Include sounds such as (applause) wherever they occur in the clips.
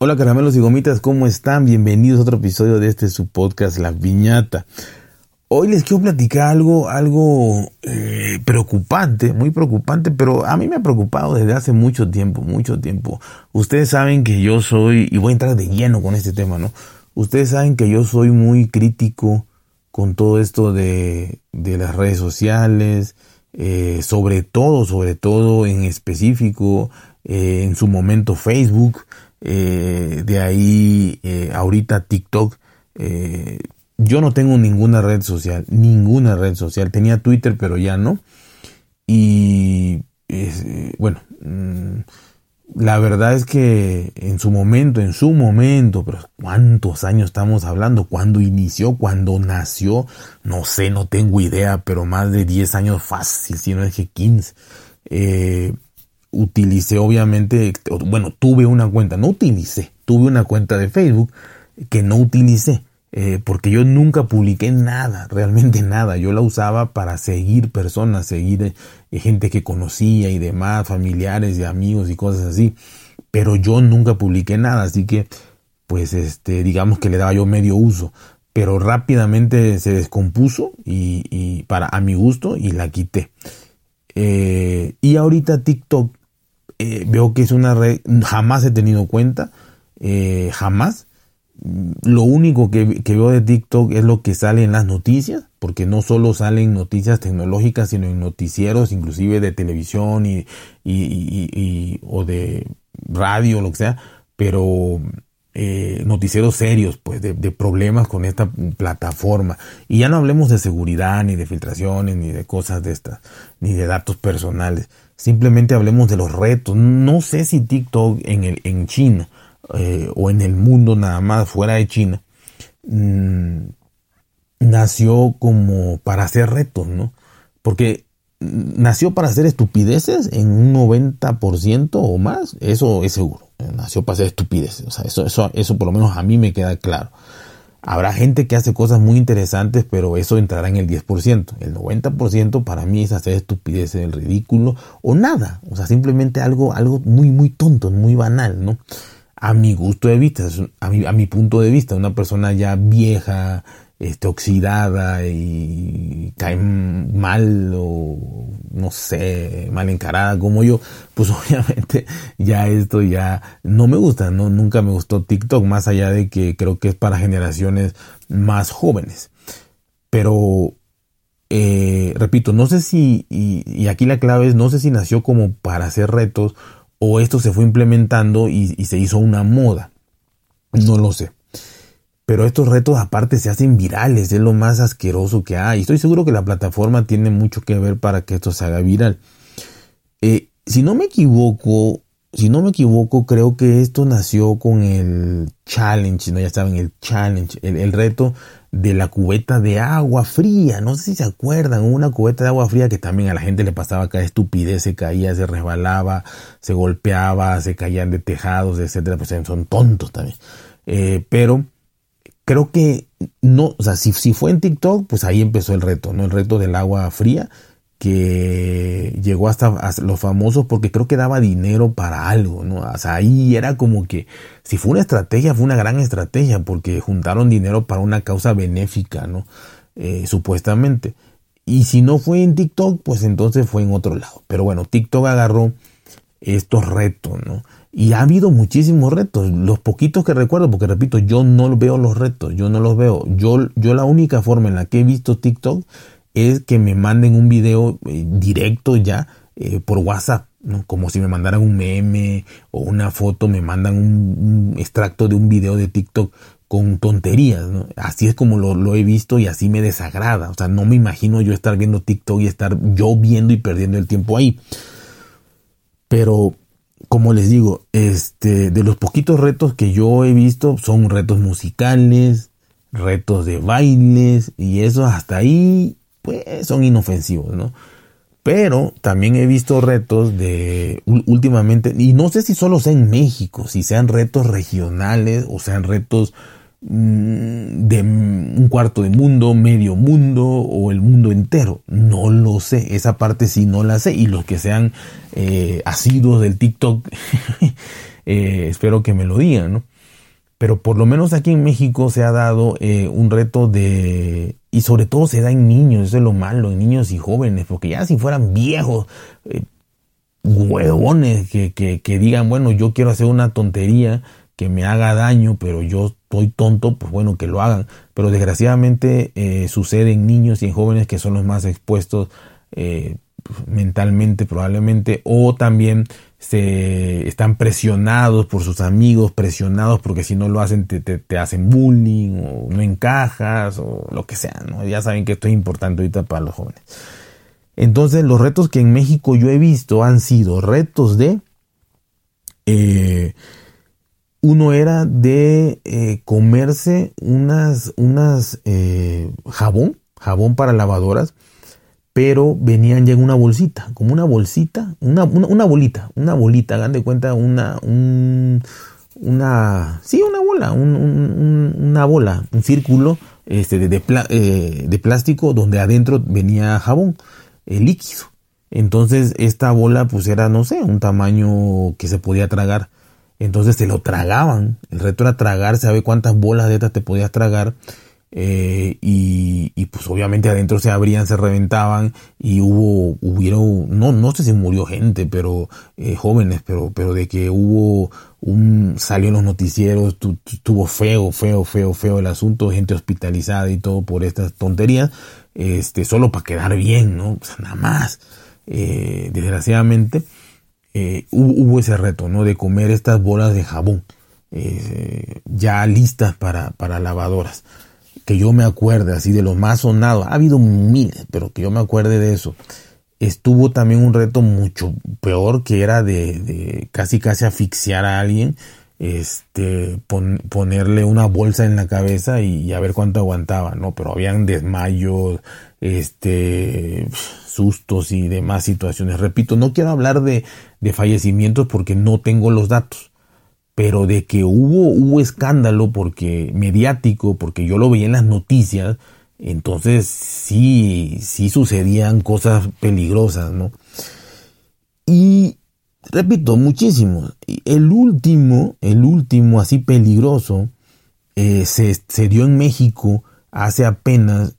Hola caramelos y gomitas, ¿cómo están? Bienvenidos a otro episodio de este su podcast La Viñata. Hoy les quiero platicar algo, algo eh, preocupante, muy preocupante, pero a mí me ha preocupado desde hace mucho tiempo, mucho tiempo. Ustedes saben que yo soy, y voy a entrar de lleno con este tema, ¿no? Ustedes saben que yo soy muy crítico con todo esto de, de las redes sociales, eh, sobre todo, sobre todo en específico, eh, en su momento Facebook, eh, de ahí eh, ahorita TikTok. Eh, yo no tengo ninguna red social, ninguna red social. Tenía Twitter, pero ya no. Y bueno, mm, la verdad es que en su momento, en su momento, pero ¿cuántos años estamos hablando? ¿Cuándo inició? ¿Cuándo nació? No sé, no tengo idea, pero más de 10 años fácil, si no es que 15. Eh, utilicé obviamente, bueno, tuve una cuenta, no utilicé, tuve una cuenta de Facebook que no utilicé, eh, porque yo nunca publiqué nada, realmente nada, yo la usaba para seguir personas, seguir eh, gente que conocía y demás, familiares y amigos y cosas así, pero yo nunca publiqué nada, así que pues este, digamos que le daba yo medio uso, pero rápidamente se descompuso y, para a mi gusto y la quité. Eh, y ahorita TikTok eh, veo que es una red, jamás he tenido cuenta, eh, jamás. Lo único que, veo de TikTok es lo que sale en las noticias, porque no solo salen noticias tecnológicas, sino en noticieros, inclusive de televisión y, y, o de radio, lo que sea, pero eh, noticieros serios, pues, de, problemas con esta plataforma. Y ya no hablemos de seguridad, ni de filtraciones, ni de cosas de estas, ni de datos personales. Simplemente hablemos de los retos. No sé si TikTok en, el, en China eh, o en el mundo nada más fuera de China mmm, nació como para hacer retos, ¿no? Porque nació para hacer estupideces en un 90% o más, eso es seguro. Nació para hacer estupideces. Eso, eso, eso por lo menos a mí me queda claro. Habrá gente que hace cosas muy interesantes, pero eso entrará en el 10%. El 90% para mí es hacer estupideces, el ridículo o nada. O sea, simplemente algo, algo muy, muy tonto, muy banal, ¿no? A mi gusto de vista, a mi, a mi punto de vista, una persona ya vieja, este, oxidada y cae mal o no sé, mal encarada como yo, pues (laughs) obviamente ya esto ya no me gusta, no, nunca me gustó TikTok, más allá de que creo que es para generaciones más jóvenes. Pero, eh, repito, no sé si, y, aquí la clave es, no sé si nació como para hacer retos o esto se fue implementando y se hizo una moda. No lo sé. Pero estos retos aparte se hacen virales, es lo más asqueroso que hay. Estoy seguro que la plataforma tiene mucho que ver para que esto se haga viral. Eh, si no me equivoco, si no me equivoco, creo que esto nació con el challenge, ¿no? Ya saben, el challenge, el, reto de la cubeta de agua fría. No sé si se acuerdan, una cubeta de agua fría que también a la gente le pasaba cada estupidez, se caía, se resbalaba, se golpeaba, se caían de tejados, etcétera. Pues son tontos también. Eh, pero creo que no, o sea, si, si fue en TikTok, pues ahí empezó el reto, ¿no? El reto del agua fría, que llegó hasta, los famosos porque creo que daba dinero para algo, ¿no? O sea, ahí era como que, si fue una estrategia, fue una gran estrategia, porque juntaron dinero para una causa benéfica, ¿no? Eh, supuestamente. Y si no fue en TikTok, pues entonces fue en otro lado. Pero bueno, TikTok agarró estos retos, ¿no? Y ha habido muchísimos retos, los poquitos que recuerdo, porque repito, yo no veo los retos, yo no los veo. Yo, yo la única forma en la que he visto TikTok es que me manden un video eh, directo ya eh, por WhatsApp, ¿no? Como si me mandaran un meme o una foto, me mandan un, extracto de un video de TikTok con tonterías, ¿no? Así es como lo, lo, he visto y así me desagrada. O sea, no me imagino yo estar viendo TikTok y estar yo viendo y perdiendo el tiempo ahí. Pero como les digo, este, de los poquitos retos que yo he visto son retos musicales, retos de bailes y eso hasta ahí pues son inofensivos, ¿no? Pero también he visto retos de últimamente, y no sé si solo sea en México, si sean retos regionales o sean retos de un cuarto de mundo, medio mundo o el mundo entero. No lo sé, esa parte sí no la sé. Y los que sean eh, asiduos del TikTok (laughs) eh, espero que me lo digan, ¿no? Pero por lo menos aquí en México se ha dado eh, un reto de... Y sobre todo se da en niños, eso es lo malo, en niños y jóvenes, porque ya si fueran viejos, eh, huevones, que, que digan, bueno, yo quiero hacer una tontería que me haga daño, pero yo estoy tonto, pues bueno, que lo hagan. Pero desgraciadamente eh, sucede en niños y en jóvenes que son los más expuestos eh, mentalmente probablemente, o también se están presionados por sus amigos, presionados porque si no lo hacen te, te, hacen bullying o no encajas o lo que sea, ¿no? Ya saben que esto es importante ahorita para los jóvenes. Entonces los retos que en México yo he visto han sido retos de... Eh, uno era de eh, comerse unas, unas eh, jabón, jabón para lavadoras, pero venían ya en una bolsita, como una bolsita, una, una, bolita, una bolita, hagan de cuenta una, un, una, sí, una bola, una bola, un círculo este, de, de, eh, de, plástico donde adentro venía jabón líquido. Entonces esta bola pues era, no sé, un tamaño que se podía tragar. Entonces se lo tragaban. El reto era tragar, sabe cuántas bolas de estas te podías tragar. Eh, y, y, pues obviamente adentro se abrían, se reventaban y hubo, hubieron, no, no sé si murió gente, pero eh, jóvenes, pero, pero de que hubo un, salió en los noticieros, tuvo feo, feo, feo, feo el asunto, gente hospitalizada y todo por estas tonterías, este, solo para quedar bien, ¿no? nada más, eh, desgraciadamente. Eh, hubo ese reto, ¿no? De comer estas bolas de jabón eh, ya listas para, para lavadoras. Que yo me acuerde así de los más sonados. Ha habido miles, pero que yo me acuerde de eso. Estuvo también un reto mucho peor que era de, casi casi asfixiar a alguien este ponerle una bolsa en la cabeza y, a ver cuánto aguantaba, ¿no? Pero habían desmayos, este sustos y demás situaciones. Repito, no quiero hablar de, de fallecimientos porque no tengo los datos, pero de que hubo, hubo escándalo porque mediático, porque yo lo veía en las noticias, entonces sí, sí sucedían cosas peligrosas, ¿no? Y repito, muchísimo. El último, el último así peligroso, eh, se, se dio en México hace apenas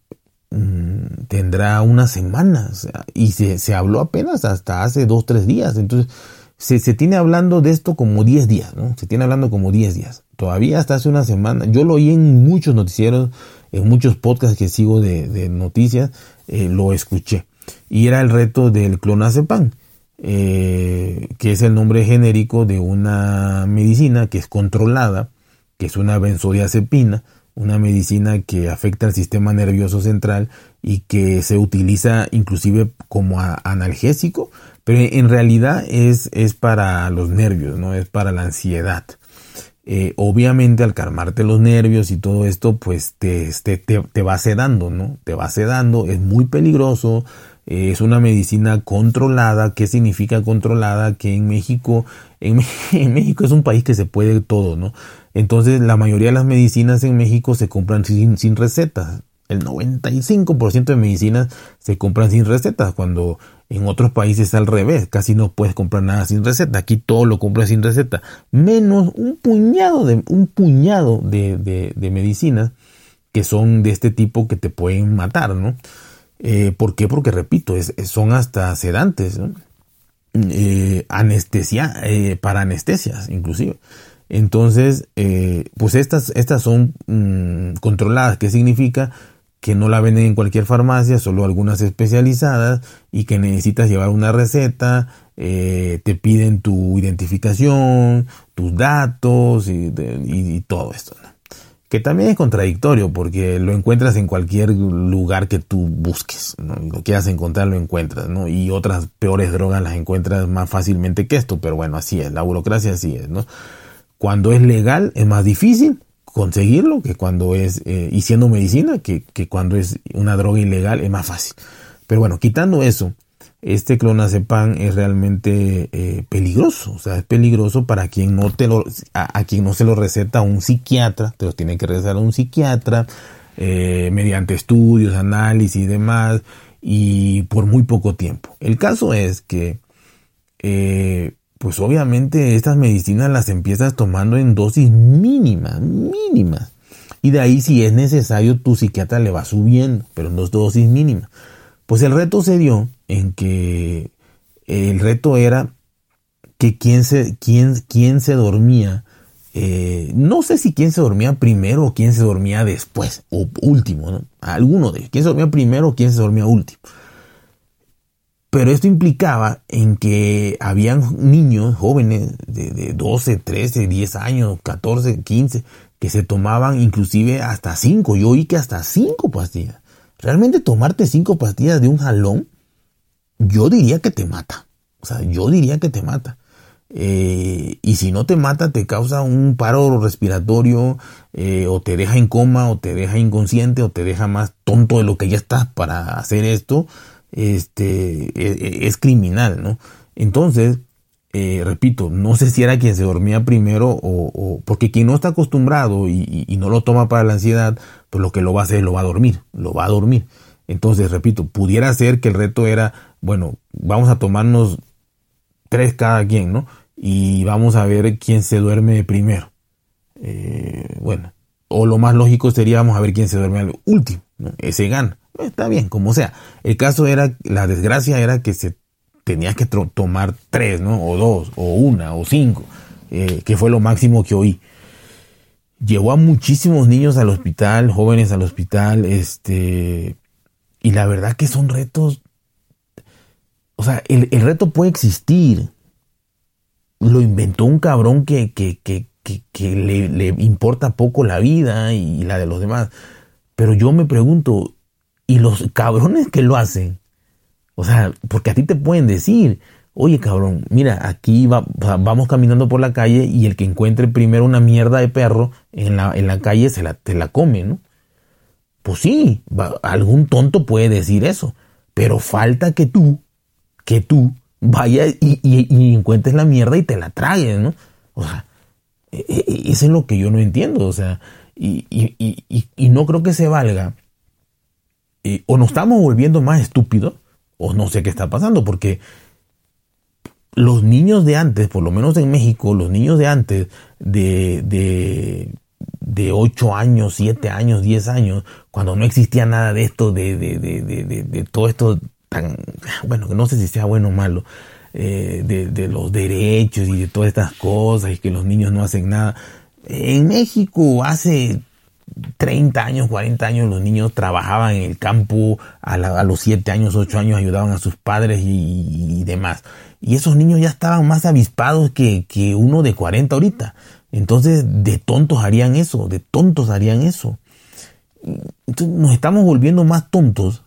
Mm, tendrá unas semanas y se, se, habló apenas hasta hace dos, tres días. Entonces, se, se tiene hablando de esto como 10 días, ¿no? Se tiene hablando como 10 días. Todavía hasta hace una semana. Yo lo oí en muchos noticieros, en muchos podcasts que sigo de, de noticias, eh, lo escuché. Y era el reto del clonazepam, eh, que es el nombre genérico de una medicina que es controlada, que es una benzodiazepina, una medicina que afecta al sistema nervioso central y que se utiliza inclusive como analgésico, pero en realidad es, es para los nervios, no es para la ansiedad. Eh, obviamente al calmarte los nervios y todo esto, pues te, te, te, va sedando, ¿no? Te va sedando, es muy peligroso, es una medicina controlada. ¿Qué significa controlada? Que en México, (laughs) en, México es un país que se puede todo, ¿no? Entonces la mayoría de las medicinas en México se compran sin, sin recetas. El 95% de medicinas se compran sin recetas, cuando en otros países al revés, casi no puedes comprar nada sin receta. Aquí todo lo compras sin receta, menos un puñado de, un puñado de, de, medicinas que son de este tipo que te pueden matar, ¿no? Eh, ¿Por qué? Porque repito, es, son hasta sedantes, eh, anestesia, eh, para anestesias inclusive. Entonces, eh, pues estas, estas son mm, controladas. ¿Qué significa? Que no la venden en cualquier farmacia, solo algunas especializadas y que necesitas llevar una receta, eh, te piden tu identificación, tus datos y, todo esto. Que también es contradictorio porque lo encuentras en cualquier lugar que tú busques. ¿no? Lo quieras encontrar, lo encuentras. ¿no? Y otras peores drogas las encuentras más fácilmente que esto. Pero bueno, así es. La burocracia así es. ¿no? Cuando es legal es más difícil conseguirlo que cuando es, eh, y siendo medicina, que, cuando es una droga ilegal es más fácil. Pero bueno, quitando eso, este clonazepam es realmente eh, peligroso, o sea, es peligroso para quien no te lo, a, quien no se lo receta un psiquiatra, te lo tiene que recetar un psiquiatra, eh, mediante estudios, análisis y demás, y por muy poco tiempo. El caso es que pues obviamente estas medicinas las empiezas tomando en dosis mínimas, mínimas. Y de ahí si es necesario tu psiquiatra le va subiendo, pero en dos dosis mínimas. Pues el reto se dio en que el reto era que quién se, quién, quién se dormía, eh, no sé si quién se dormía primero o quién se dormía después, o último, ¿no? Alguno de ellos, quién se dormía primero o quién se dormía último. Pero esto implicaba en que habían niños jóvenes de, de 12, 13, 10 años, 14, 15, que se tomaban inclusive hasta 5. Yo oí que hasta 5 pastillas. Realmente tomarte 5 pastillas de un jalón, yo diría que te mata. O sea, yo diría que te mata. Eh, y si no te mata, te causa un paro respiratorio, eh, o te deja en coma, o te deja inconsciente, o te deja más tonto de lo que ya estás para hacer esto este, e, e, es, criminal, ¿no? Entonces, eh, repito, no sé si era quien se dormía primero o, porque quien no está acostumbrado y, no lo toma para la ansiedad, pues lo que lo va a hacer lo va a dormir, lo va a dormir. Entonces, repito, pudiera ser que el reto era, bueno, vamos a tomarnos tres cada quien, ¿no? Y vamos a ver quién se duerme primero. Eh, bueno, o lo más lógico sería vamos a ver quién se duerme al último. Ese gana. Está bien, como sea. El caso era, la desgracia era que se tenía que tomar tres, ¿no? O dos, o una, o cinco, eh, que fue lo máximo que oí. Llevó a muchísimos niños al hospital, jóvenes al hospital, este, y la verdad que son retos, o sea, el, reto puede existir. Lo inventó un cabrón que, que, que, que, le, le importa poco la vida y la de los demás. Pero yo me pregunto, y los cabrones que lo hacen, o sea, porque a ti te pueden decir, oye cabrón, mira, aquí va, vamos caminando por la calle y el que encuentre primero una mierda de perro en la, en la calle se la, te la come, ¿no? Pues sí, algún tonto puede decir eso, pero falta que tú, que tú vayas y, encuentres la mierda y te la tragues, ¿no? O sea, e, e, e, eso es lo que yo no entiendo, o sea, y, no creo que se valga o nos estamos volviendo más estúpidos, o no sé qué está pasando, porque los niños de antes, por lo menos en México, los niños de antes, de, de, de 8 años, 7 años, 10 años, cuando no existía nada de esto, de, de, de, de todo esto tan, bueno, no sé si sea bueno o malo, eh, de, los derechos y de todas estas cosas y que los niños no hacen nada. En México hace 30 años, 40 años los niños trabajaban en el campo, a, los 7 años, 8 años ayudaban a sus padres y, demás. Y esos niños ya estaban más avispados que, que, uno de 40 ahorita. Entonces, de tontos harían eso, de tontos harían eso. Nos estamos volviendo más tontos.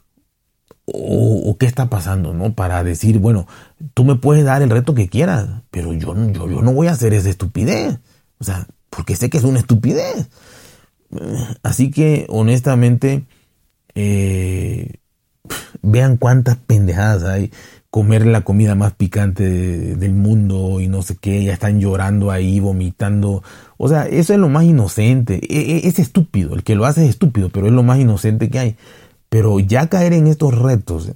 O, qué está pasando, ¿no? Para decir, bueno, tú me puedes dar el reto que quieras, pero yo, yo, yo no voy a hacer esa estupidez. O sea, porque sé que es una estupidez. Así que honestamente, eh, vean cuántas pendejadas hay. Comer la comida más picante del mundo y no sé qué, ya están llorando ahí, vomitando. O sea, eso es lo más inocente. E, e, es, estúpido, el que lo hace es estúpido, pero es lo más inocente que hay. Pero ya caer en estos retos,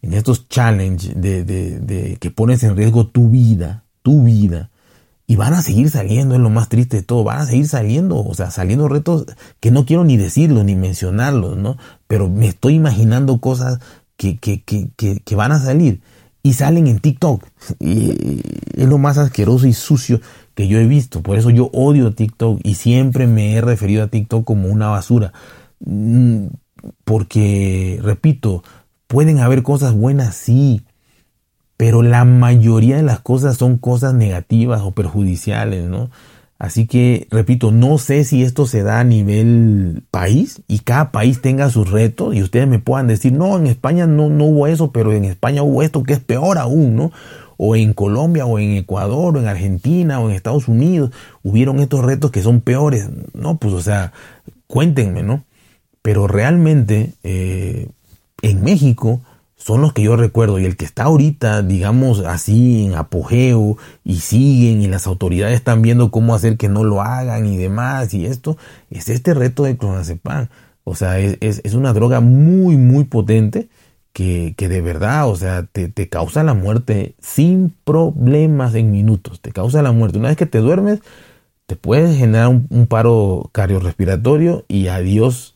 en estos challenges de, que pones en riesgo tu vida, tu vida, y van a seguir saliendo, es lo más triste de todo, van a seguir saliendo, o sea, saliendo retos que no quiero ni decirlos ni mencionarlos, ¿no? Pero me estoy imaginando cosas que, que, que, que, van a salir y salen en TikTok. Y es lo más asqueroso y sucio que yo he visto. Por eso yo odio TikTok y siempre me he referido a TikTok como una basura. Porque, repito, pueden haber cosas buenas, sí, pero la mayoría de las cosas son cosas negativas o perjudiciales, ¿no? Así que, repito, no sé si esto se da a nivel país y cada país tenga sus retos y ustedes me puedan decir, no, en España no, no hubo eso, pero en España hubo esto que es peor aún, ¿no? O en Colombia, o en Ecuador, o en Argentina, o en Estados Unidos, hubieron estos retos que son peores. No, pues, o sea, cuéntenme, ¿no? Pero realmente, eh, en México, son los que yo recuerdo y el que está ahorita, digamos así, en apogeo y siguen y las autoridades están viendo cómo hacer que no lo hagan y demás y esto, es este reto de clonazepam. O sea, es, es, una droga muy, muy potente que, que de verdad, o sea, te, te, causa la muerte sin problemas en minutos, te causa la muerte. Una vez que te duermes, te puedes generar un, un paro cardiorrespiratorio y adiós,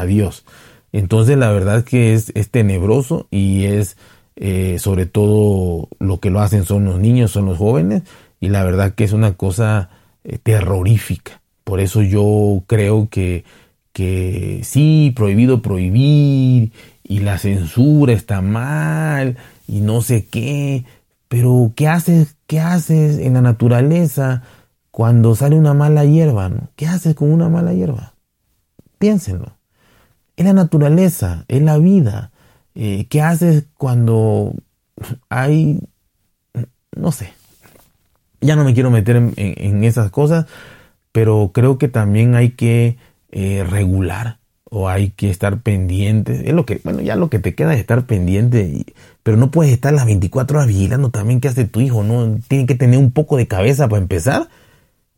adiós. Entonces la verdad que es, es tenebroso y es eh, sobre todo lo que lo hacen son los niños, son los jóvenes y la verdad que es una cosa eh, terrorífica. Por eso yo creo que, que sí, prohibido prohibir y la censura está mal y no sé qué, pero ¿qué haces, qué haces en la naturaleza cuando sale una mala hierba? ¿no? ¿Qué haces con una mala hierba? Piénsenlo. Es la naturaleza, es la vida. Eh, ¿Qué haces cuando hay, no sé, ya no me quiero meter en, esas cosas, pero creo que también hay que eh, regular o hay que estar pendiente. Es lo que, bueno, ya lo que te queda es estar pendiente, pero no puedes estar las 24 horas vigilando también qué hace tu hijo, ¿no? Tiene que tener un poco de cabeza para empezar,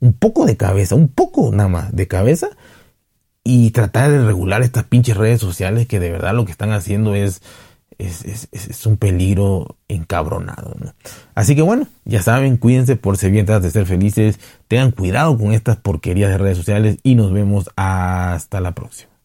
un poco de cabeza, un poco nada más de cabeza y tratar de regular estas pinches redes sociales que de verdad lo que están haciendo es es, un peligro encabronado. Así que bueno, ya saben, cuídense por ser bien, de ser felices, tengan cuidado con estas porquerías de redes sociales y nos vemos hasta la próxima.